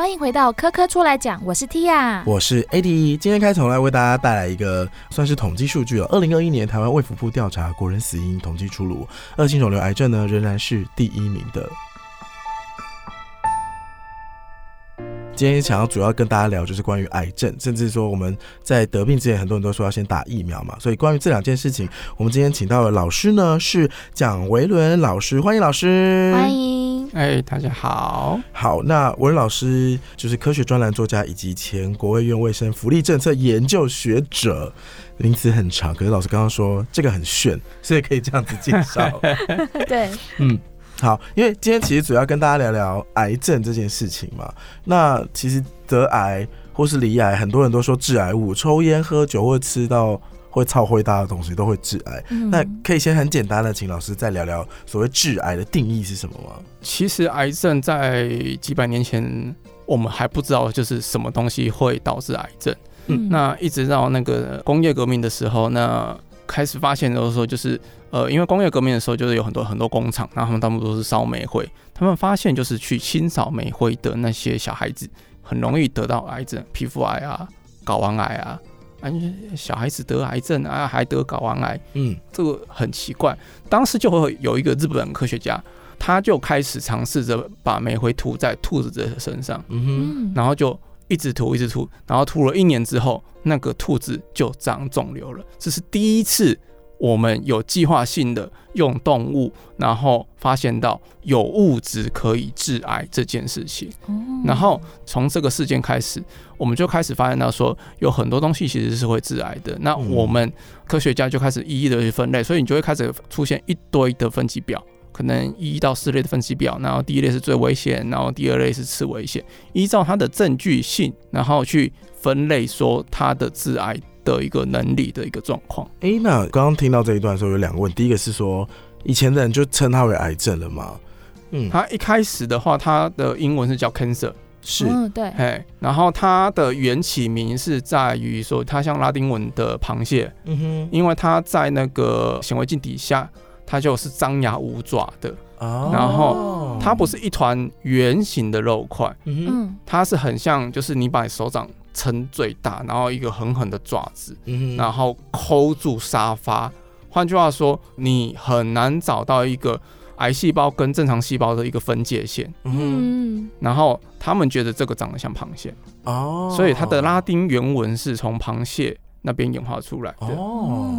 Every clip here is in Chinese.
欢迎回到科科出来讲，我是 Tia，我是 AD。今天开头来为大家带来一个算是统计数据了。二零二一年台湾卫福部调查国人死因统计出炉，恶性肿瘤癌症呢仍然是第一名的。今天想要主要跟大家聊，就是关于癌症，甚至说我们在得病之前，很多人都说要先打疫苗嘛。所以关于这两件事情，我们今天请到的老师呢是蒋维伦老师，欢迎老师，欢迎。哎，大家好。好，那文老师就是科学专栏作家，以及前国卫院卫生福利政策研究学者，名词很长。可是老师刚刚说这个很炫，所以可以这样子介绍。对，嗯。好，因为今天其实主要跟大家聊聊癌症这件事情嘛。那其实得癌或是离癌，很多人都说致癌物，抽烟、喝酒或吃到会超灰大的东西都会致癌。那可以先很简单的请老师再聊聊所谓致癌的定义是什么吗？其实癌症在几百年前我们还不知道就是什么东西会导致癌症。嗯，那一直到那个工业革命的时候，那开始发现的时候就是。呃，因为工业革命的时候，就是有很多很多工厂，然后他们大部分都是烧煤灰。他们发现，就是去清扫煤灰的那些小孩子，很容易得到癌症，皮肤癌啊、睾丸癌啊。啊，小孩子得癌症啊，还得睾丸癌，嗯，这个很奇怪。当时就会有一个日本科学家，他就开始尝试着把煤灰涂在兔子的身上，嗯哼，然后就一直涂，一直涂，然后涂了一年之后，那个兔子就长肿瘤了。这是第一次。我们有计划性的用动物，然后发现到有物质可以致癌这件事情，然后从这个事件开始，我们就开始发现到说有很多东西其实是会致癌的。那我们科学家就开始一一的去分类，所以你就会开始出现一堆的分级表，可能一到四类的分级表，然后第一类是最危险，然后第二类是次危险，依照它的证据性，然后去分类说它的致癌。的一个能力的一个状况。哎，那刚刚听到这一段的时候，有两个问，第一个是说，以前的人就称它为癌症了嘛？嗯，它一开始的话，它的英文是叫 cancer，是，对，哎，然后它的缘起名是在于说，它像拉丁文的螃蟹，嗯哼，因为它在那个显微镜底下，它就是张牙舞爪的，哦，然后它不是一团圆形的肉块，嗯，它是很像，就是你把你手掌。撑最大，然后一个狠狠的爪子，然后抠住沙发。换句话说，你很难找到一个癌细胞跟正常细胞的一个分界线。嗯，然后他们觉得这个长得像螃蟹哦，所以它的拉丁原文是从螃蟹那边演化出来的哦。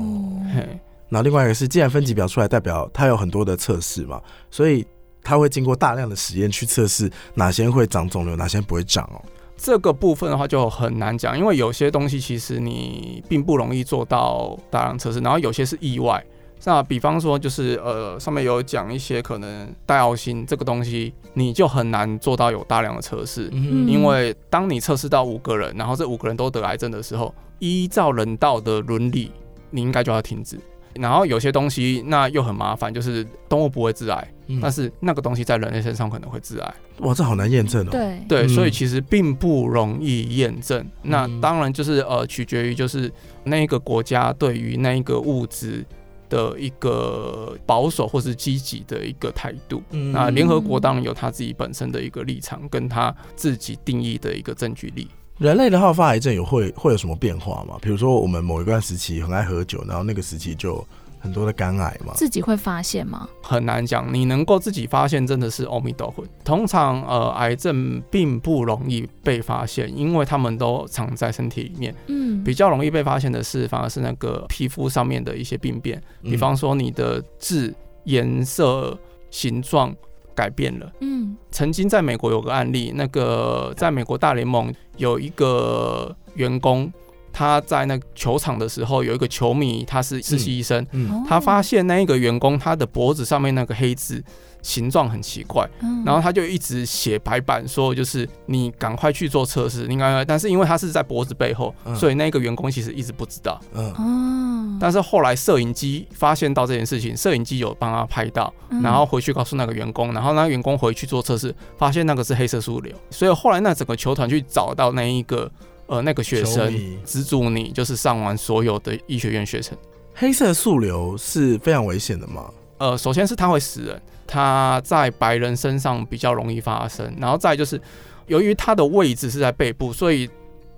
嘿，那另外一个是，既然分级表出来，代表它有很多的测试嘛，所以它会经过大量的实验去测试哪些会长肿瘤，哪些不会长哦。这个部分的话就很难讲，因为有些东西其实你并不容易做到大量测试，然后有些是意外。那比方说就是呃上面有讲一些可能带奥星这个东西，你就很难做到有大量的测试，因为当你测试到五个人，然后这五个人都得癌症的时候，依照人道的伦理，你应该就要停止。然后有些东西那又很麻烦，就是动物不会致癌，但是那个东西在人类身上可能会致癌。哇，这好难验证哦。对对，所以其实并不容易验证。那当然就是呃，取决于就是那个国家对于那一个物质的一个保守或是积极的一个态度。那联合国当然有他自己本身的一个立场，跟他自己定义的一个证据力。人类的好发癌症有会会有什么变化吗？比如说我们某一段时期很爱喝酒，然后那个时期就很多的肝癌嘛。自己会发现吗？很难讲，你能够自己发现真的是阿弥陀佛。通常呃，癌症并不容易被发现，因为他们都藏在身体里面。嗯，比较容易被发现的是反而是那个皮肤上面的一些病变，比方说你的痣颜色、形状。改变了。嗯，曾经在美国有个案例，那个在美国大联盟有一个员工，他在那球场的时候，有一个球迷，他是实习医生，他发现那一个员工他的脖子上面那个黑痣。形状很奇怪，然后他就一直写白板说，就是你赶快去做测试，应该。但是因为他是在脖子背后，所以那个员工其实一直不知道。嗯，但是后来摄影机发现到这件事情，摄影机有帮他拍到，然后回去告诉那个员工，然后那个员工回去做测试，发现那个是黑色素瘤。所以后来那整个球团去找到那一个呃那个学生，资助你就是上完所有的医学院学程。黑色素瘤是非常危险的吗？呃，首先是它会死人。它在白人身上比较容易发生，然后再就是，由于它的位置是在背部，所以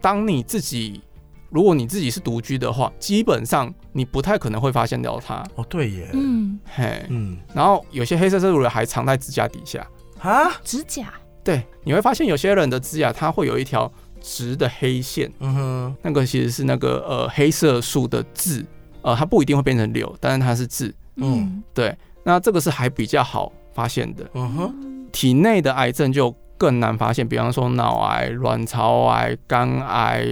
当你自己如果你自己是独居的话，基本上你不太可能会发现到它。哦，对耶，嗯，嘿，嗯，然后有些黑色素瘤还藏在指甲底下。啊，指甲，对，你会发现有些人的指甲它会有一条直的黑线，嗯哼，那个其实是那个呃黑色素的痣，呃，它不一定会变成瘤，但是它是痣。嗯。对，那这个是还比较好发现的。嗯哼，体内的癌症就更难发现，比方说脑癌、卵巢癌、肝癌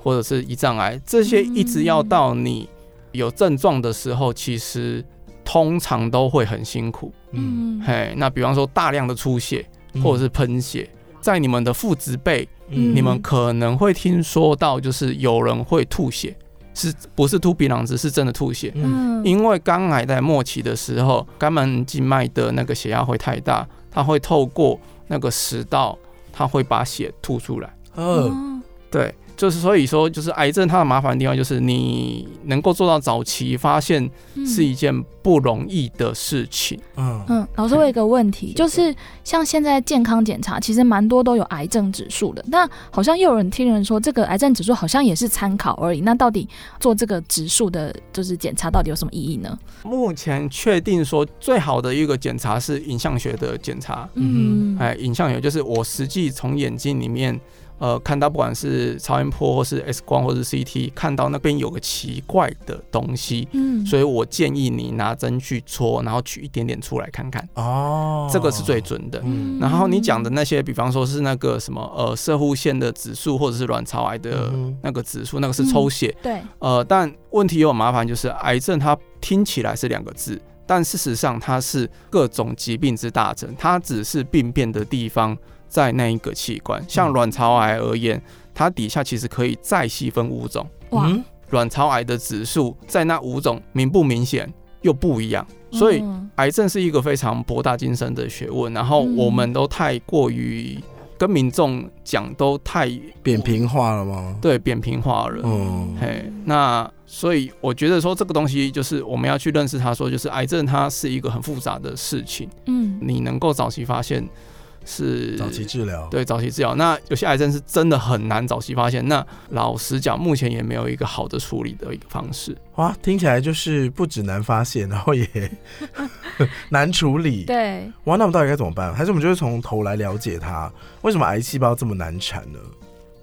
或者是胰脏癌，这些一直要到你有症状的时候，其实通常都会很辛苦。嗯，嗯，嘿，那比方说大量的出血或者是喷血，在你们的父子辈，嗯你们可能会听说到，就是有人会吐血，是不是吐鼻囊子？是真的吐血。嗯嗯，因为肝癌在末期的时候，肝门静脉的那个血压会太大，它会透过那个食道，它会把血吐出来。呃，哦对，就是所以说，就是癌症它的麻烦的地方，就是你能够做到早期发现嗯是一件不容易的事情。嗯嗯，老师，我有一个问题，就是像现在健康检查，其实蛮多都有癌症指数的。那好像又有人听人说，这个癌症指数好像也是参考而已。那到底做这个指数的，就是检查，到底有什么意义呢？目前确定说最好的一个检查是影像学的检查。嗯，哎，影像学就是我实际从眼睛里面，呃，看到不管是超音波或是 X 光或是 CT，看到那边有个奇怪的东西，嗯，所以我建议你拿针去戳，然后取一点点出来看看，哦，这个是最准的。嗯。然后你讲的那些，比方说是那个什么呃射护腺的指数，或者是卵巢癌的嗯那个指数，那个是抽血。对，呃，但问题有麻烦，就是癌症它听起来是两个字，但事实上它是各种疾病之大成，它只是病变的地方在那一个器官。像卵巢癌而言，它底下其实可以再细分五种，哇，嗯。卵巢癌的指数在那五种明不明显又不一样，所以嗯癌症是一个非常博大精深的学问，然后嗯我们都太过于跟民众讲都太扁平化了吗？对扁平化了。嗯。嘿，那所以我觉得说这个东西就是我们要去认识它，说就是癌症它是一个很复杂的事情，嗯。你能够早期发现是早期治疗，对早期治疗。那有些癌症是真的很难早期发现，那老实讲，目前也没有一个好的处理的一个方式。哇，听起来就是不止难发现，然后也 难处理。对，哇，那我们到底该怎么办？还是我们就是从头来了解它，为什么癌细胞这么难产呢？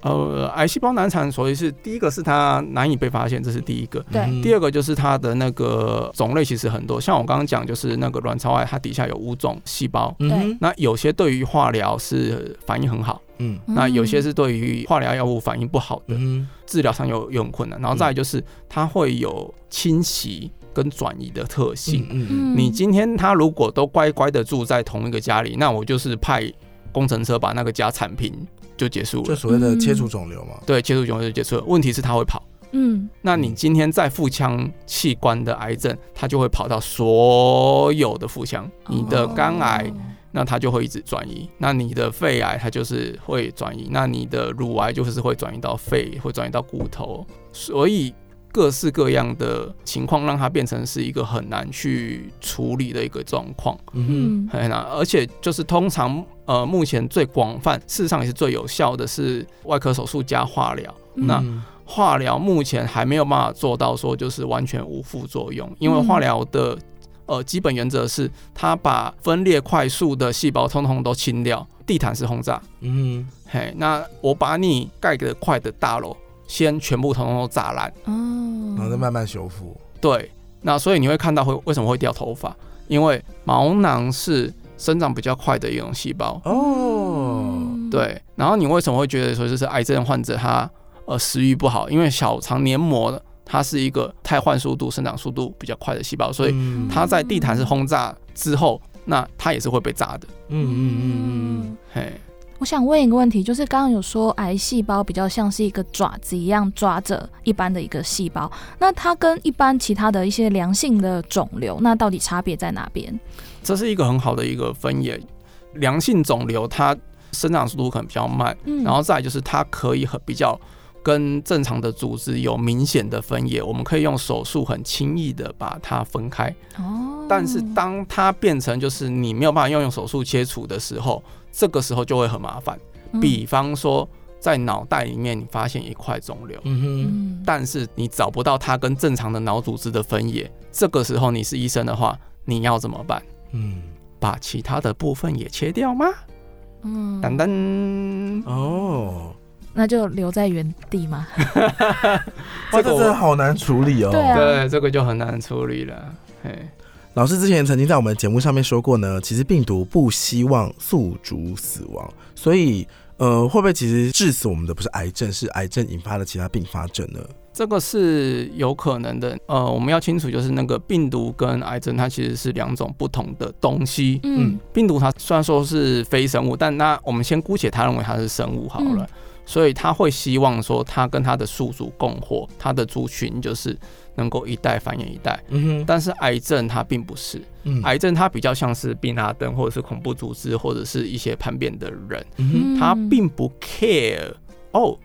呃，癌细胞难产，所以是第一个是它难以被发现，这是第一个。对。嗯第二个就是它的那个种类其实很多，像我刚刚讲，就是那个卵巢癌，它底下有五种细胞，嗯那有些对于化疗是反应很好，嗯。那有些是对于化疗药物反应不好的，嗯治疗上有有很困难。然后再来就是它会有侵袭跟转移的特性。嗯嗯。你今天他如果都乖乖的住在同一个家里，那我就是派工程车把那个家铲平就结束了。就所谓的切除肿瘤嘛。对，切除肿瘤就结束了。问题是它会跑。嗯那你今天在腹腔器官的癌症，它就会跑到所有的腹腔，你的肝癌，哦那它就会一直转移；那你的肺癌，它就是会转移；那你的乳癌就是会转移到肺，会转移到骨头，所以各式各样的情况让它变成是一个很难去处理的一个状况。嗯嗯很难，而且就是通常呃，目前最广泛，事实上也是最有效的是外科手术加化疗。哼，那嗯化疗目前还没有办法做到说就是完全无副作用，因为化疗的呃基本原则是它把分裂快速的细胞通通都清掉，地毯式轰炸。嗯嘿，那我把你盖得快的大楼先全部通通都炸烂，哦，然后再慢慢修复。对，那所以你会看到会为什么会掉头发，因为毛囊是生长比较快的一种细胞，哦，嗯，对，然后你为什么会觉得说就是癌症患者他呃食欲不好？因为小肠黏膜它是一个汰换速度、生长速度比较快的细胞，所以嗯。它在地毯式轰炸之后，那它也是会被炸的。嗯嗯嗯。嗯。嘿，我想问一个问题，就是刚刚有说癌细胞比较像是一个爪子一样抓着一般的一个细胞，那它跟一般其他的一些良性的肿瘤，那到底差别在哪边？这是一个很好的一个分野。良性肿瘤它生长速度可能比较慢，嗯然后再就是它可以很比较跟正常的组织有明显的分野，我们可以用手术很轻易的把它分开。哦，但是当它变成就是你没有办法用用手术切除的时候，这个时候就会很麻烦。比方说，在脑袋里面你发现一块肿瘤，嗯哼，嗯，但是你找不到它跟正常的脑组织的分野，这个时候你是医生的话，你要怎么办？嗯，把其他的部分也切掉吗？嗯噔噔，哦，那就留在原地嘛。哇，这个真的好难处理哦。对啊对这个就很难处理了。嘿，老师之前曾经在我们节目上面说过呢，其实病毒不希望宿主死亡，所以呃，会不会其实致死我们的不是癌症，是癌症引发的其他并发症呢？这个是有可能的。呃，我们要清楚，就是那个病毒跟癌症，它其实是两种不同的东西。嗯病毒它虽然说是非生物，但那我们先姑且它认为它是生物好了。嗯所以它会希望说，它跟它的宿主共活，它的族群就是能够一代繁衍一代。嗯哼，但是癌症它并不是，嗯。癌症它比较像是宾拉登或者是恐怖组织或者是一些叛变的人，嗯他并不 care 哦。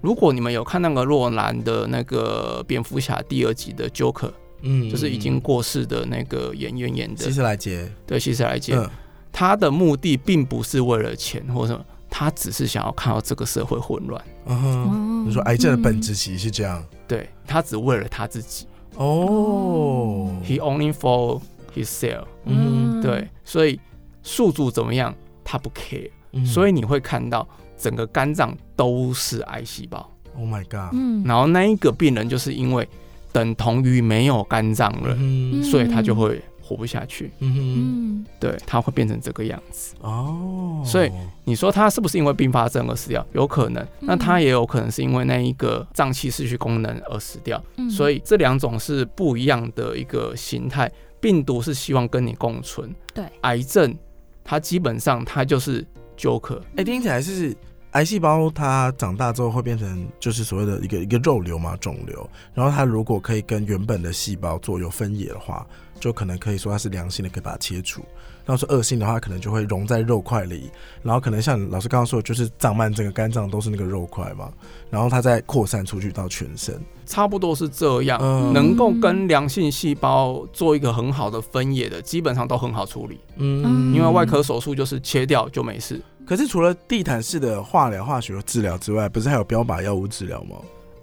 如果你们有看那个洛兰的那个蝙蝠侠第二集的 Joker，嗯。就是已经过世的那个演员演的。希，斯莱杰，对希斯莱杰，嗯。他的目的并不是为了钱或什么，他只是想要看到这个社会混乱。嗯哼，哦你说癌症的本质其实是这样。对他只为了他自己。哦，，He only for himself。嗯。对，所以宿主怎么样，他不 care。嗯。所以你会看到整个肝脏都是癌细胞，，Oh my God，嗯。然后那一个病人就是因为等同于没有肝脏了，嗯。所以他就会活不下去，嗯嗯对，他会变成这个样子。哦，所以你说他是不是因为并发症而死掉？有可能，那他也有可能是因为那一个脏器失去功能而死掉。嗯所以这两种是不一样的一个形态。病毒是希望跟你共存，对，癌症它基本上它就是 Joker，哎、听起来是癌细胞它长大之后会变成就是所谓的一个一个肉瘤嘛，肿瘤。然后它如果可以跟原本的细胞做有分野的话，就可能可以说它是良性的，可以把它切除。那说恶性的话，可能就会融在肉块里，然后可能像老师刚刚说的，就是胀满整个肝脏都是那个肉块嘛，然后它再扩散出去到全身。差不多是这样。嗯能够跟良性细胞做一个很好的分野的，基本上都很好处理，嗯因为外科手术就是切掉就没事。可是除了地毯式的化疗、化学治疗之外，不是还有标靶药物治疗吗？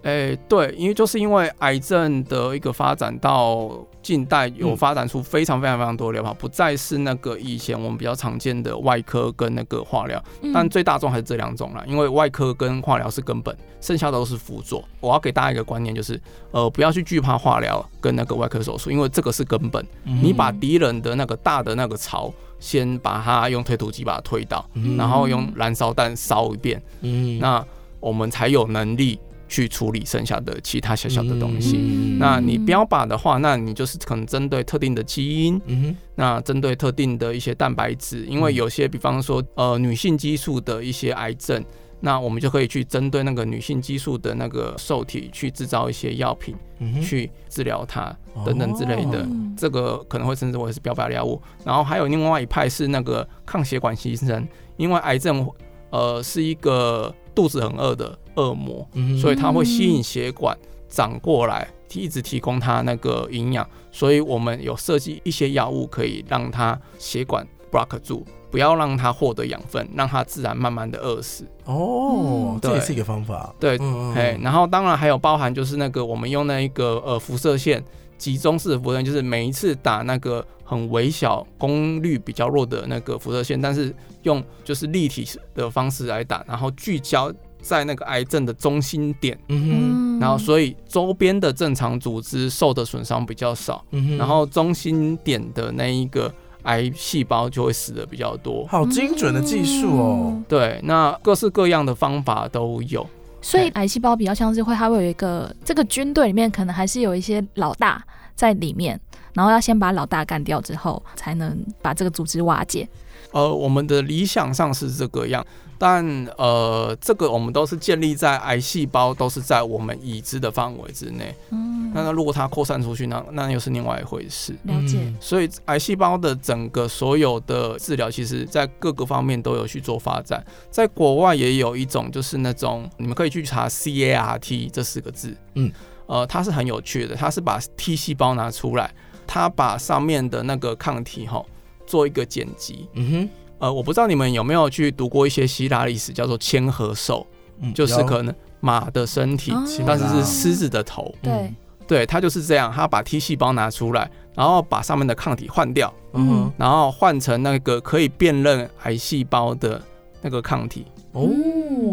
哎、对，因为就是因为癌症的一个发展到近代，有嗯发展出非常非常非常多的疗法，不再是那个以前我们比较常见的外科跟那个化疗，嗯但最大众还是这两种啦。因为外科跟化疗是根本，剩下的都是辅佐。我要给大家一个观念，就是呃，不要去惧怕化疗跟那个外科手术，因为这个是根本。你把敌人的那个大的那个巢，先把它用推土机把它推倒，嗯然后用燃烧弹烧一遍，嗯那我们才有能力去处理剩下的其他小小的东西。嗯。那你标靶的话，那你就是可能针对特定的基因，嗯那针对特定的一些蛋白质，因为有些比方说呃女性激素的一些癌症，那我们就可以去针对那个女性激素的那个受体去制造一些药品嗯去治疗它等等之类的。嗯这个可能会称之为是标靶药物，然后还有另外一派是那个抗血管牺牲，因为癌症呃是一个肚子很饿的恶魔，嗯所以它会吸引血管长过来，一直提供它那个营养，所以我们有设计一些药物可以让它血管 block 住，不要让它获得养分，让它自然慢慢的饿死。哦这也是一个方法。对，嗯嘿，然后当然还有包含就是那个我们用那一个呃辐射线集中式的辐射线，就是每一次打那个很微小、功率比较弱的那个辐射线，但是用就是立体的方式来打，然后聚焦在那个癌症的中心点，嗯哼然后所以周边的正常组织受的损伤比较少，嗯哼然后中心点的那一个癌细胞就会死的比较多。好精准的技术哦。嗯对，那各式各样的方法都有。所以癌细胞比较像是会，它会有一个这个军队里面可能还是有一些老大在里面，然后要先把老大干掉之后，才能把这个组织瓦解。呃，我们的理想上是这个样，但呃，这个我们都是建立在癌细胞都是在我们已知的范围之内。嗯，那那如果它扩散出去，那那又是另外一回事。了解。嗯所以癌细胞的整个所有的治疗，其实在各个方面都有去做发展。在国外也有一种，就是那种你们可以去查 CAR-T 这四个字，嗯，呃，它是很有趣的，它是把 T 细胞拿出来，它把上面的那个抗体哈做一个剪辑，嗯哼，呃，我不知道你们有没有去读过一些希腊历史，叫做千和兽，嗯就是可能马的身体，哦。但是是狮子的头。对，对，它就是这样，它把 T 细胞拿出来，然后把上面的抗体换掉，嗯哼。然后换成那个可以辨认癌细胞的那个抗体。哦，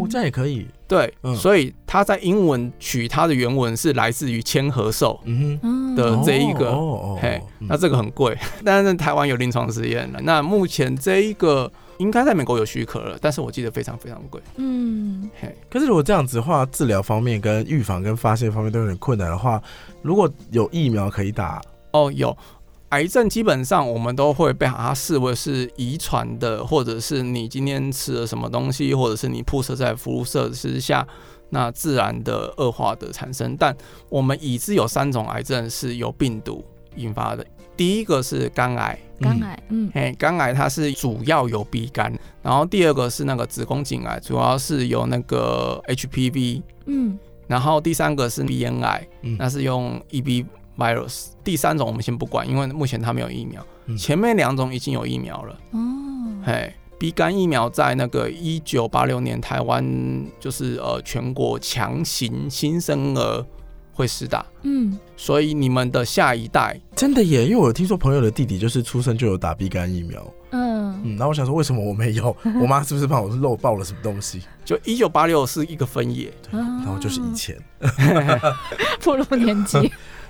这样也可以，对，嗯所以它在英文取它的原文是来自于千和兽。嗯嗯的哼，这一个哦哦嘿那这个很贵，但是台湾有临床实验了。那目前这一个应该在美国有许可了，但是我记得非常非常贵。嗯，嘿，可是如果这样子的话，治疗方面跟预防跟发现方面都有点困难的话，如果有疫苗可以打，哦，有癌症基本上我们都会被它视为是遗传的，或者是你今天吃了什么东西，或者是你铺设在辐射之下，那自然的恶化的产生。但我们已知有三种癌症是由病毒引发的，第一个是肝癌。肝癌，嗯嘿，肝癌它是主要由 B 肝，然后第二个是那个子宫颈癌，主要是由那个 HPV，嗯然后第三个是鼻咽癌，嗯那是用 EB virus。第三种我们先不管，因为目前它没有疫苗。嗯前面两种已经有疫苗了。哦，嘿鼻肝疫苗在那个一九八六年台湾就是呃全国强行新生儿会施打，嗯所以你们的下一代真的耶，因为我有听说朋友的弟弟就是出生就有打鼻肝疫苗，嗯嗯，然后我想说为什么我没有？我妈是不是怕我是漏报了什么东西？就一九八六是一个分野。然然后就是以前，步入年纪，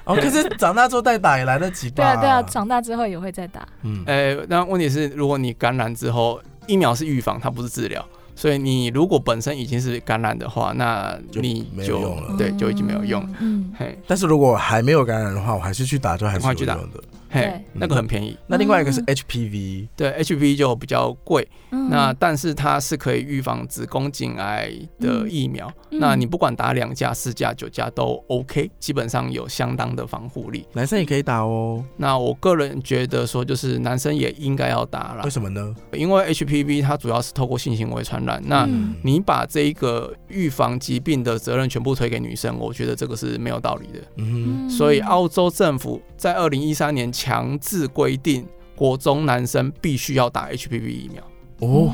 哦，可是长大之后再打也来得及吧？对啊对啊，长大之后也会再打，嗯，哎，那问题是，如果你感染之后，疫苗是预防，它不是治疗，所以你如果本身已经是感染的话，那就你没有就用了。对，就已经没有用。嗯，嘿，但是如果还没有感染的话，我还是去打，就还是有用的。嘿，那个很便宜。那另外一个是嗯 HPV，对，HPV 就比较贵，嗯那但是它是可以预防子宫颈癌的疫苗。嗯那你不管打两价、四价、九价都 OK，基本上有相当的防护力。男生也可以打哦。那我个人觉得说，就是男生也应该要打了为，什么呢？因为 HPV 它主要是透过性行为传染。那嗯你把这一个预防疾病的责任全部推给女生，我觉得这个是没有道理的。嗯所以澳洲政府在二零一三年强制规定，国中男生必须要打 HPV 疫苗。哼，哦，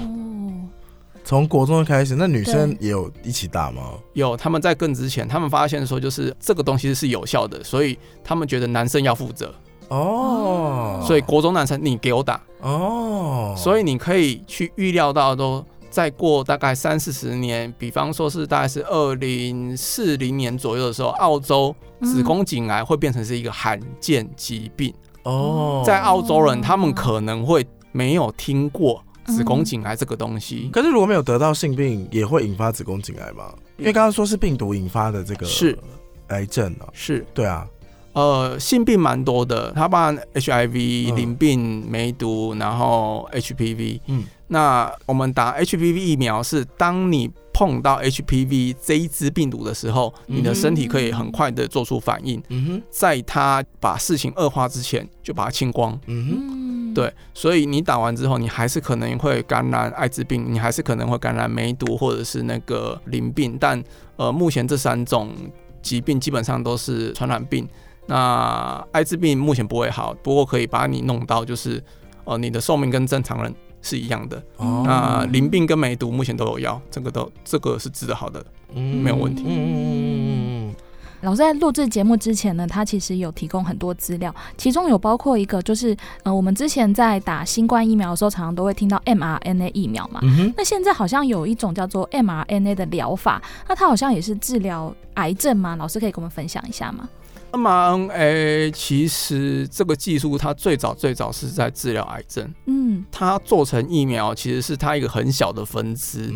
从国中开始，那女生也有一起打吗？有他们在更之前，他们发现说，就是这个东西是有效的，所以他们觉得男生要负责，哦，所以国中男生你给我打，哦，所以你可以去预料到都。再过大概三四十年，比方说是大概是二零四零年左右的时候，澳洲子宫颈癌会变成是一个罕见疾病。哦，在澳洲人，他们可能会没有听过子宫颈癌这个东西。可是如果没有得到性病，也会引发子宫颈癌吗？因为刚刚说是病毒引发的这个是癌症啊。是，对啊，呃，性病蛮多的，它包含 HIV、嗯淋病、梅毒，然后 HPV。嗯，那我们打 HPV 疫苗是当你碰到 HPV 这一支病毒的时候，你的身体可以很快的做出反应，嗯哼，在它把事情恶化之前就把它清光。嗯哼，嗯，对，所以你打完之后，你还是可能会感染艾滋病，你还是可能会感染梅毒或者是那个淋病，但呃，目前这三种疾病基本上都是传染病。那艾滋病目前不会好，不过可以把你弄到就是呃，你的寿命跟正常人是一样的。哦那淋病跟梅毒目前都有药，这个都这个是治得好的。嗯没有问题嗯嗯嗯嗯老师在录制节目之前呢，他其实有提供很多资料，其中有包括一个就是，呃，我们之前在打新冠疫苗的时候，常常都会听到 mRNA 疫苗嘛。嗯哼，那现在好像有一种叫做 mRNA 的疗法，那它好像也是治疗癌症吗？老师可以跟我们分享一下吗？mRNA 其实这个技术它最早最早是在治疗癌症，嗯，它做成疫苗其实是它一个很小的分支。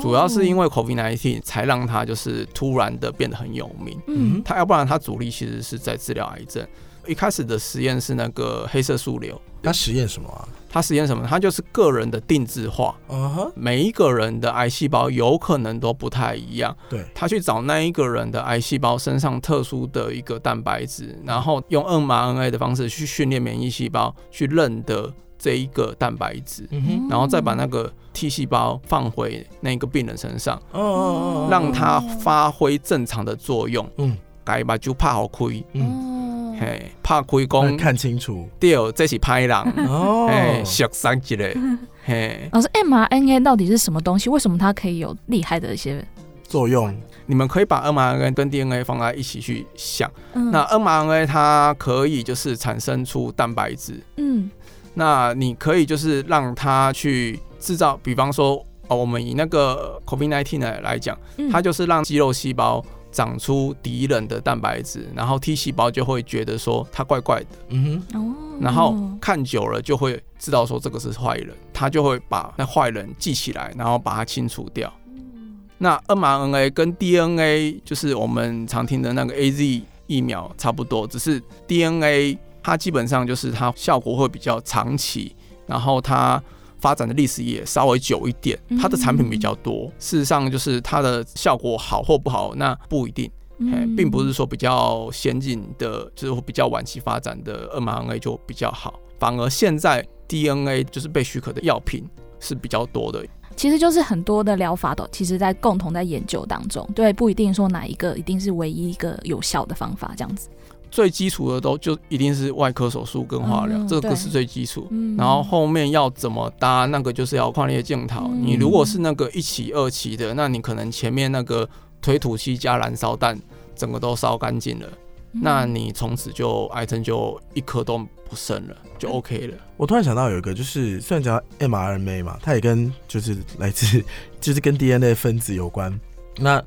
主要是因为 COVID-19 才让它就是突然的变得很有名。嗯它要不然它主力其实是在治疗癌症。一开始的实验是那个黑色素瘤，他实验什么啊？它实验什么？他就是个人的定制化，嗯哼，每一个人的癌细胞有可能都不太一样。对，他去找那一个人的癌细胞身上特殊的一个蛋白质，然后用 mRNA 的方式去训练免疫细胞去认得这一个蛋白质，嗯哼，然后再把那个 T 细胞放回那个病人身上，哦哦哦，让它发挥正常的作用。嗯改吧就怕好亏。嗯，哦嘿，怕开工看清楚，对，这是拍人 哦，哎，小三级嘞，嘿，老师，mRNA 到底是什么东西？为什么它可以有厉害的一些作用？你们可以把 mRNA 跟 DNA 放在一起去想。嗯。那 mRNA 它可以就是产生出蛋白质，嗯。那你可以就是让它去制造，比方说哦，我们以那个 COVID-19 来来讲，嗯。它就是让肌肉细胞长出敌人的蛋白质，然后 T 细胞就会觉得说它怪怪的，嗯哼，哦，然后看久了就会知道说这个是坏人，他就会把那坏人记起来，然后把它清除掉。那 mRNA 跟 DNA 就是我们常听的那个 AZ 疫苗差不多，只是 DNA 它基本上就是它效果会比较长期，然后它发展的历史也稍微久一点，它的产品比较多。事实上，就是它的效果好或不好，那不一定。并不是说比较先进的，就是比较晚期发展的 mRNA 就比较好，反而现在 DNA 就是被许可的药品是比较多的。其实就是很多的疗法都其实在共同在研究当中，对，不一定说哪一个一定是唯一一个有效的方法这样子。最基础的都就一定是外科手术跟化疗，这个是最基础。嗯然后后面要怎么搭，那个就是要矿裂镜头。嗯你如果是那个一期、二期的，那你可能前面那个推土机加燃烧弹，整个都烧干净了，嗯那你从此就癌症就一颗都不剩了，就 OK 了。我突然想到有一个，就是虽然讲到 mRNA 嘛，它也跟就是来自 就是跟 DNA 分子有关。那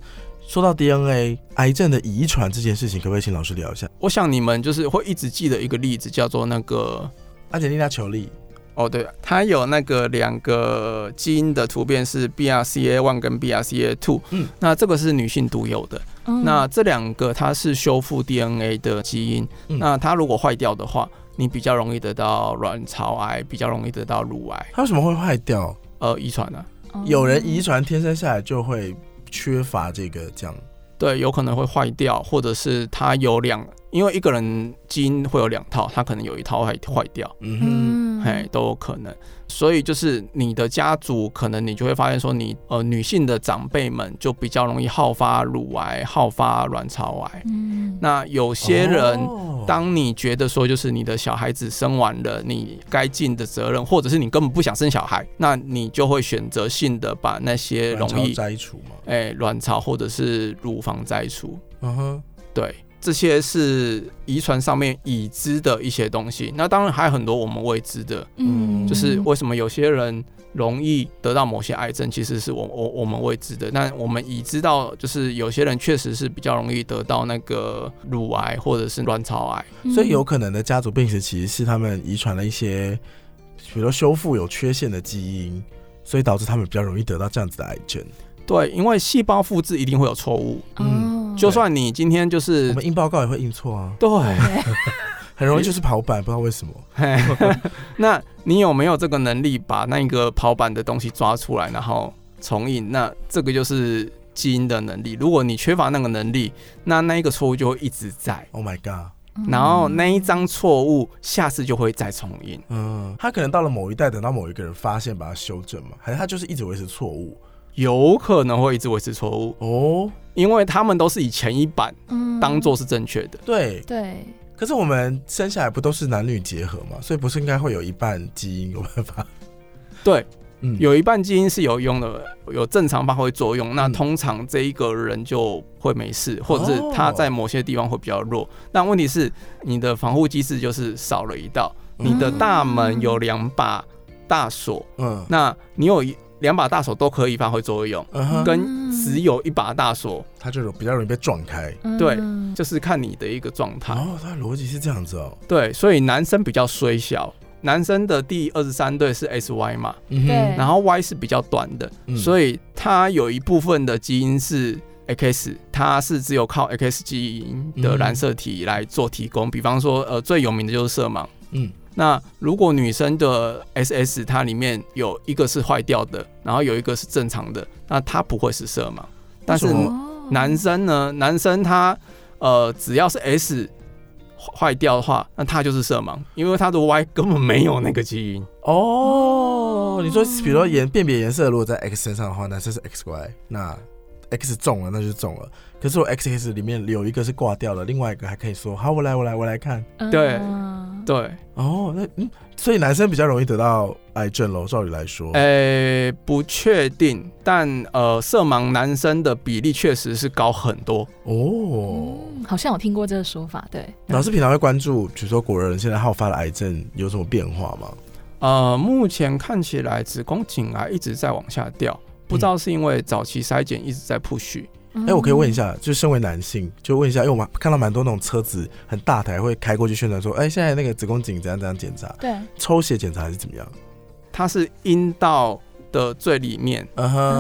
说到 DNA 癌症的遗传这件事情，可不可以请老师聊一下？我想你们就是会一直记得一个例子，叫做那个阿简丽娜·裘丽，哦，对，它有那个两个基因的突变是 BRCA one 跟 BRCA two，嗯那这个是女性独有的。嗯那这两个它是修复 DNA 的基因，嗯那它如果坏掉的话，你比较容易得到卵巢癌，比较容易得到乳癌，它为什么会坏掉？呃，遗传呢？哦有人遗传天生下来就会缺乏这个这样。对，有可能会坏掉，或者是它有两，因为一个人基因会有两套，它可能有一套会坏掉。嗯哼，嗯，都有可能。所以就是你的家族，可能你就会发现说你，呃女性的长辈们就比较容易好发乳癌、好发卵巢癌。嗯那有些人，哦当你觉得说就是你的小孩子生完了，你该尽的责任，或者是你根本不想生小孩，那你就会选择性的把那些容易摘除嘛。哎卵巢或者是乳房摘除。嗯哼，对，这些是遗传上面已知的一些东西。那当然还有很多我们未知的，嗯就是为什么有些人容易得到某些癌症，其实是我我我们未知的。但我们已知道，就是有些人确实是比较容易得到那个乳癌或者是卵巢癌。嗯所以有可能的家族病史其实是他们遗传了一些，比如说修复有缺陷的基因，所以导致他们比较容易得到这样子的癌症。对，因为细胞复制一定会有错误，哦，就算你今天就我是们印报告也会印错啊，对，很容易就是跑板，不知道为什么。那你有没有这个能力把那个跑板的东西抓出来，然后重印？那这个就是基因的能力。如果你缺乏那个能力，那那一个错误就会一直在，Oh my god！然后那一张错误下次就会再重印。嗯，他可能到了某一代，等到某一个人发现，把它修正嘛，还是他就是一直维持错误？有可能会一直维持错误，哦，因为他们都是以前一版嗯当做是正确的。对。对，可是我们生下来不都是男女结合嘛，所以不是应该会有一半基因有办法？对，嗯，有一半基因是有用的，有正常发挥作用。那嗯通常这一个人就会没事，或者是他在某些地方会比较弱。但问题是，你的防护机制就是少了一道。你的大门有两把大锁，嗯那你有一两把大锁都可以发挥作用，跟只有一把大锁，它就有比较容易被撞开。对嗯就是看你的一个状态。哦，他的逻辑是这样子哦。对，所以男生比较衰小，男生的第二十三对是 SY 嘛，嗯然后 Y 是比较短的，嗯所以它有一部分的基因是 X，它是只有靠 X 基因的染色体来做提供。比方说，呃，最有名的就是色盲。嗯那如果女生的 SS 它里面有一个是坏掉的，然后有一个是正常的，那它不会是色盲。但是男生呢，男生他呃只要是 S 坏掉的话，那他就是色盲，因为他的 Y 根本没有那个基因。哦，你说比如说颜辨别颜色，如果在 X 身上的话，男生是 XY，那 X 中了，那就中了。可是我 X X 里面有一个是挂掉了，另外一个还可以说好，我来，我来，我来看。对嗯对，哦，那嗯，所以男生比较容易得到癌症喽，照理来说。诶、不确定，但呃，色盲男生的比例确实是高很多。哦，嗯好像有听过这个说法，对。老师平常会关注，比如说国人现在好发的癌症有什么变化吗？呃，目前看起来子宫颈癌一直在往下掉，不知道是因为早期筛检一直在 push。哎、我可以问一下，下，就身为男性，就问一下，因为我们看到蛮多那种车子很大台会开过去宣传说，哎、现在那个子宫颈怎样怎样检查，对，抽血检查还是怎么样？它是阴道的最里面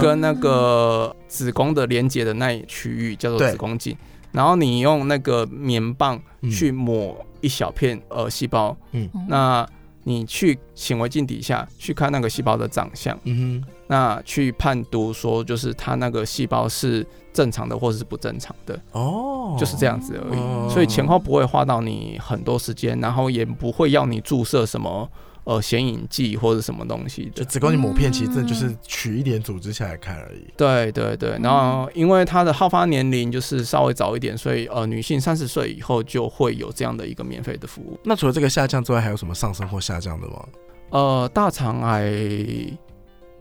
跟那个子宫的连接的那一区域叫做子宫颈，然后你用那个棉棒嗯。去抹一小片呃细胞，嗯。那你去显微镜底下去看那个细胞的长相，嗯那去判读说就是它那个细胞是正常的或是不正常的，哦，就是这样子而已。哦。所以前后不会花到你很多时间，然后也不会要你注射什么呃显影剂或者什么东西的。就子宫颈抹片，其实真的就是取一点组织下来看而已。对对对，然后因为它的好发年龄就是稍微早一点，所以呃女性三十岁以后就会有这样的一个免费的服务。那除了这个下降之外，还有什么上升或下降的吗？呃，大肠癌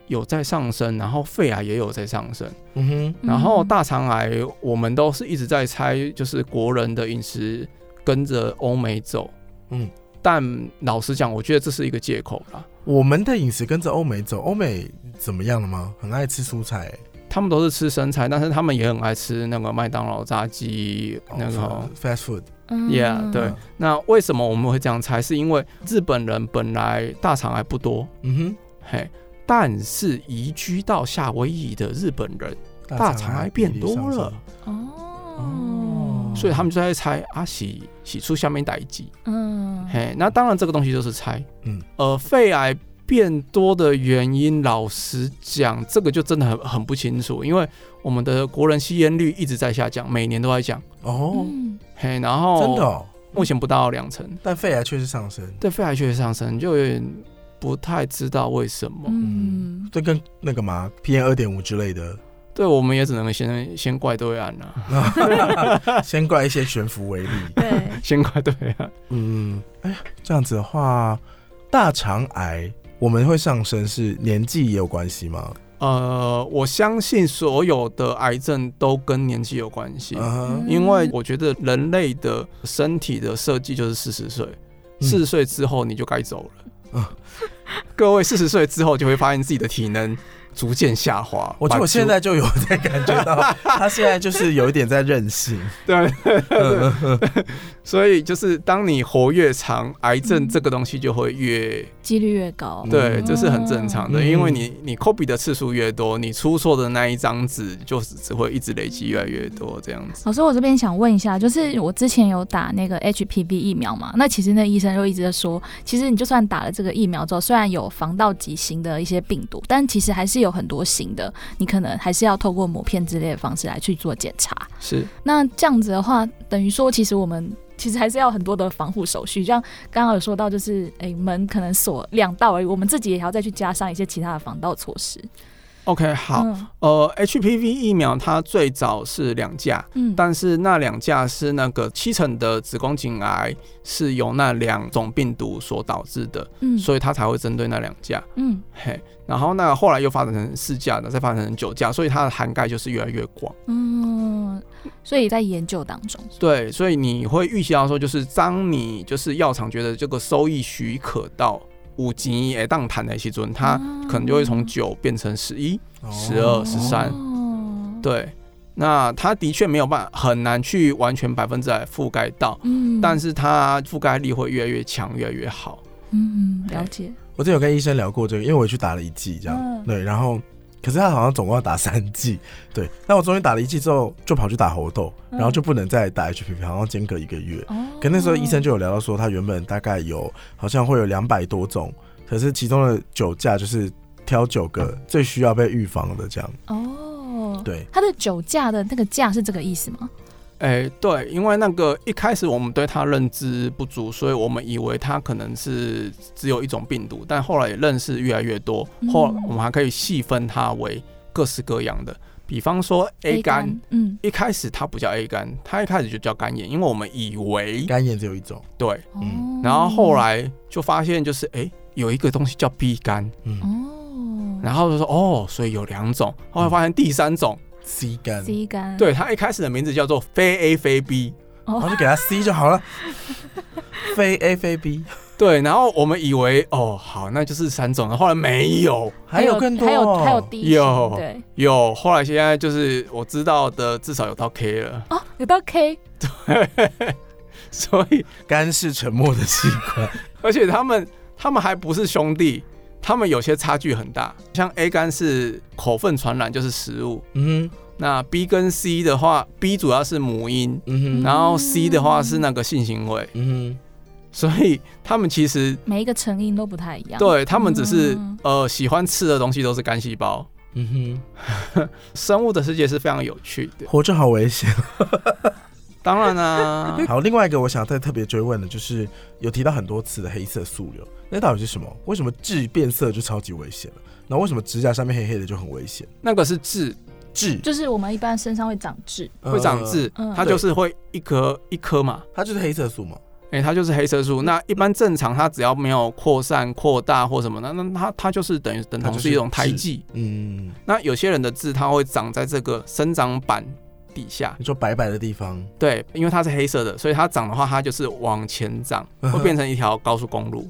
有在上升，然后肺癌也有在上升。嗯哼，然后大肠癌，我们都是一直在猜，就是国人的饮食跟着欧美走，嗯，但老实讲，我觉得这是一个借口啦。我们的饮食跟着欧美走，欧美怎么样了吗？很爱吃蔬菜、他们都是吃生菜，但是他们也很爱吃那个麦当劳炸鸡，那个、哦 fast food，嗯 Yeah，对。那为什么我们会这样猜？是因为日本人本来大肠癌不多，嗯哼嘿，但是移居到夏威夷的日本人，大肠癌变多了，哦，所以他们就在猜啊洗洗出下面代剂。嗯。嘿，那当然这个东西就是猜。嗯，呃，肺癌变多的原因，老实讲，这个就真的很很不清楚，因为我们的国人吸烟率一直在下降，每年都在降。哦，嗯。嘿，然后真的哦，目前不到两成，但肺癌确实上升，对肺癌确实上升，就有点不太知道为什么。嗯，这跟那个嘛 PM 二点五之类的，对，我们也只能先先怪对岸啦、先怪一些悬浮为例。对，先怪对岸。嗯，哎呀，这样子的话，大肠癌我们会上升是年纪也有关系吗？呃，我相信所有的癌症都跟年纪有关系。因为我觉得人类的身体的设计就是四十岁，嗯四十岁之后你就该走了。嗯各位四十岁之后就会发现自己的体能逐渐下滑。我觉得我现在就有在感觉到，他现在就是有一点在任性。对，嗯 所以就是当你活越长，癌症这个东西就会越几率越高。对，嗯这是很正常的，嗯因为你你 copy 的次数越多，你出错的那一张纸就是只会一直累积越来越多这样子。老师，我这边想问一下，就是我之前有打那个 HPV 疫苗嘛？那其实那医生就一直在说，其实你就算打了这个疫苗之后，虽然有防到极型的一些病毒，但其实还是有很多型的，你可能还是要透过抹片之类的方式来去做检查。是，那这样子的话，等于说其实我们。其实还是要很多的防护手续，像刚刚有说到，就是诶、门可能锁两道而已，我们自己也要再去加上一些其他的防盗措施。OK，好，嗯。呃，HPV 疫苗它最早是两价，嗯，但是那两价是那个七成的子宫颈癌是由那两种病毒所导致的，嗯。所以它才会针对那两价。嗯。嘿，然后那后来又发展成四价的，再发展成九价，所以它的涵盖就是越来越广。嗯，所以在研究当中，对，所以你会预期到说，就是当你就是药厂觉得这个收益许可到五级诶当谈的时阵，它可能就会从九变成十一、十二、十三。哦，对，那它的确没有办法很难去完全百分之百覆盖到，嗯。但是它覆盖力会越来越强，越来越好。嗯，了解，我之前有跟医生聊过这个，因为我去打了一剂这样，嗯。对，然后可是他好像总共要打三剂，对，那我终于打了一剂之后，就跑去打猴痘，嗯然后就不能再打 HPV，好像间隔一个月。哦，可那时候医生就有聊到说，他原本大概有好像会有两百多种，可是其中的九价就是挑九个最需要被预防的这样。哦，，对，它的酒驾的那个驾是这个意思吗？哎、对，因为那个一开始我们对它认知不足，所以我们以为它可能是只有一种病毒，但后来也认识越来越多，嗯后我们还可以细分它为各式各样的。比方说 A 肝，嗯，一开始它不叫 A 肝，它一开始就叫肝炎，因为我们以为肝炎只有一种，对，嗯然后后来就发现就是哎、诶有一个东西叫 B 肝，嗯哦，然后就说哦，所以有两种，后来发现第三种，，C 肝，C 肝，对，他一开始的名字叫做非 A 非 B，然后就给他 C 就好了，非 A 非 B，对，然后我们以为哦好，那就是三种，后来没有，还有更多。还有哦，还有 D 型有对，有，后来现在就是我知道的至少有到 K 了，哦，有到 K，对。所以肝是沉默的器官，而且他们他们还不是兄弟，他们有些差距很大。像 A 肝是口粪传染，就是食物。嗯那 B 跟 C 的话，B 主要是母婴，嗯哼。然后 C 的话是那个性行为，嗯所以他们其实每一个成因都不太一样，对他们只是嗯。呃喜欢吃的东西都是干细胞。哼。嗯生物的世界是非常有趣的，，活着好危险。当然啦、好，另外一个我想再特别追问的，就是有提到很多次的黑色素瘤，那到底是什么？为什么痣变色就超级危险了？那为什么指甲上面黑黑的就很危险？那个是痣，痣就是我们一般身上会长痣，会长，痣，嗯它就是会一颗一颗嘛。呃它就是黑色素嘛。哎、它就是黑色素。那一般正常，它只要没有扩散、扩大或什么的，那它它就是等于等它就是同是一种胎痣记。嗯，那有些人的痣，它会长在这个生长板底下，你说白白的地方，对，因为它是黑色的，所以它长的话，它就是往前长，会变成一条高速公路。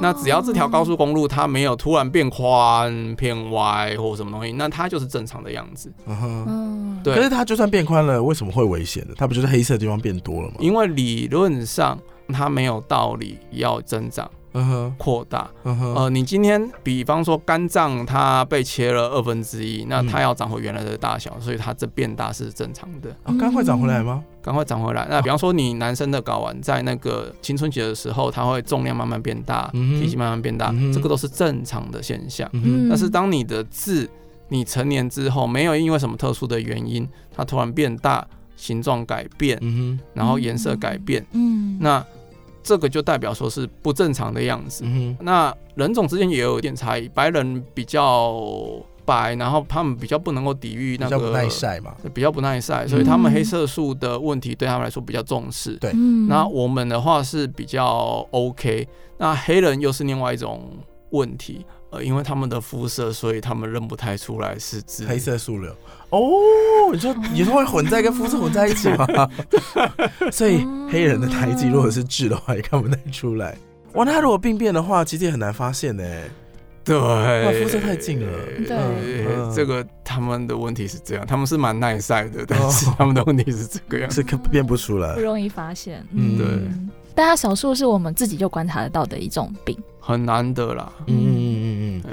那只要这条高速公路它没有突然变宽、变歪或什么东西，那它就是正常的样子。嗯对。可是它就算变宽了，为什么会危险呢？它不就是黑色的地方变多了吗？因为理论上它没有道理要增长扩大。呃，你今天比方说肝脏它被切了二分之一，那嗯。它要长回原来的大小，所以它这变大是正常的，啊，肝会长回来吗？赶快长回来。那比方说你男生的睾丸在那个青春期的时候，它会重量慢慢变大，嗯体积慢慢变大嗯，这个都是正常的现象。嗯，但是当你的痣，你成年之后没有因为什么特殊的原因，它突然变大，形状改变，嗯然后颜色改变，嗯，那这个就代表说是不正常的样子，。嗯那人种之间也有一点差异，白人比较白，然后他们比较不能够抵御，那个比较不耐，晒嘛。比较不耐晒，所以他们嗯黑色素的问题对他们来说比较重视。对嗯那我们的话是比较 OK，那黑人又是另外一种问题，呃，因为他们的肤色，所以他们认不太出来是痣。黑色素瘤哦，你说也是会混在跟肤色混在一起吗？所以黑人的胎记如果是痣的话，也看不太出来。哇，那他如果病变的话，其实也很难发现呢。对，哇肤色太近了对嗯这个他们的问题是这样，他们是蛮耐晒的，但是他们的问题是这个样子。是看辨不出来不。容易发现，嗯对但它少数是我们自己就观察得到的一种病。很难得啦。嗯嗯。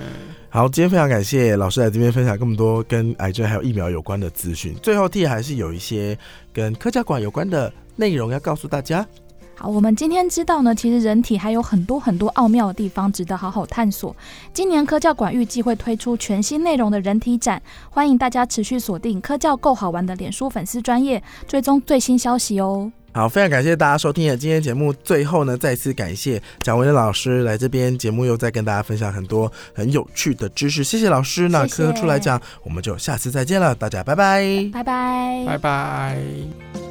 好，今天非常感谢老师来这边分享这么多跟癌症还有疫苗有关的资讯。最后，T 还是有一些跟科教馆有关的内容要告诉大家。好，我们今天知道呢，其实人体还有很多很多奥妙的地方值得好好探索。今年科教馆预计会推出全新内容的人体展，欢迎大家持续锁定科教够好玩的脸书粉丝专业，追踪最新消息哦。好，非常感谢大家收听的今天节目。最后呢，再次感谢蒋维的老师来这边节目，又再跟大家分享很多很有趣的知识。谢谢老师。那科出来讲，我们就下次再见了，大家拜拜。拜拜，拜拜。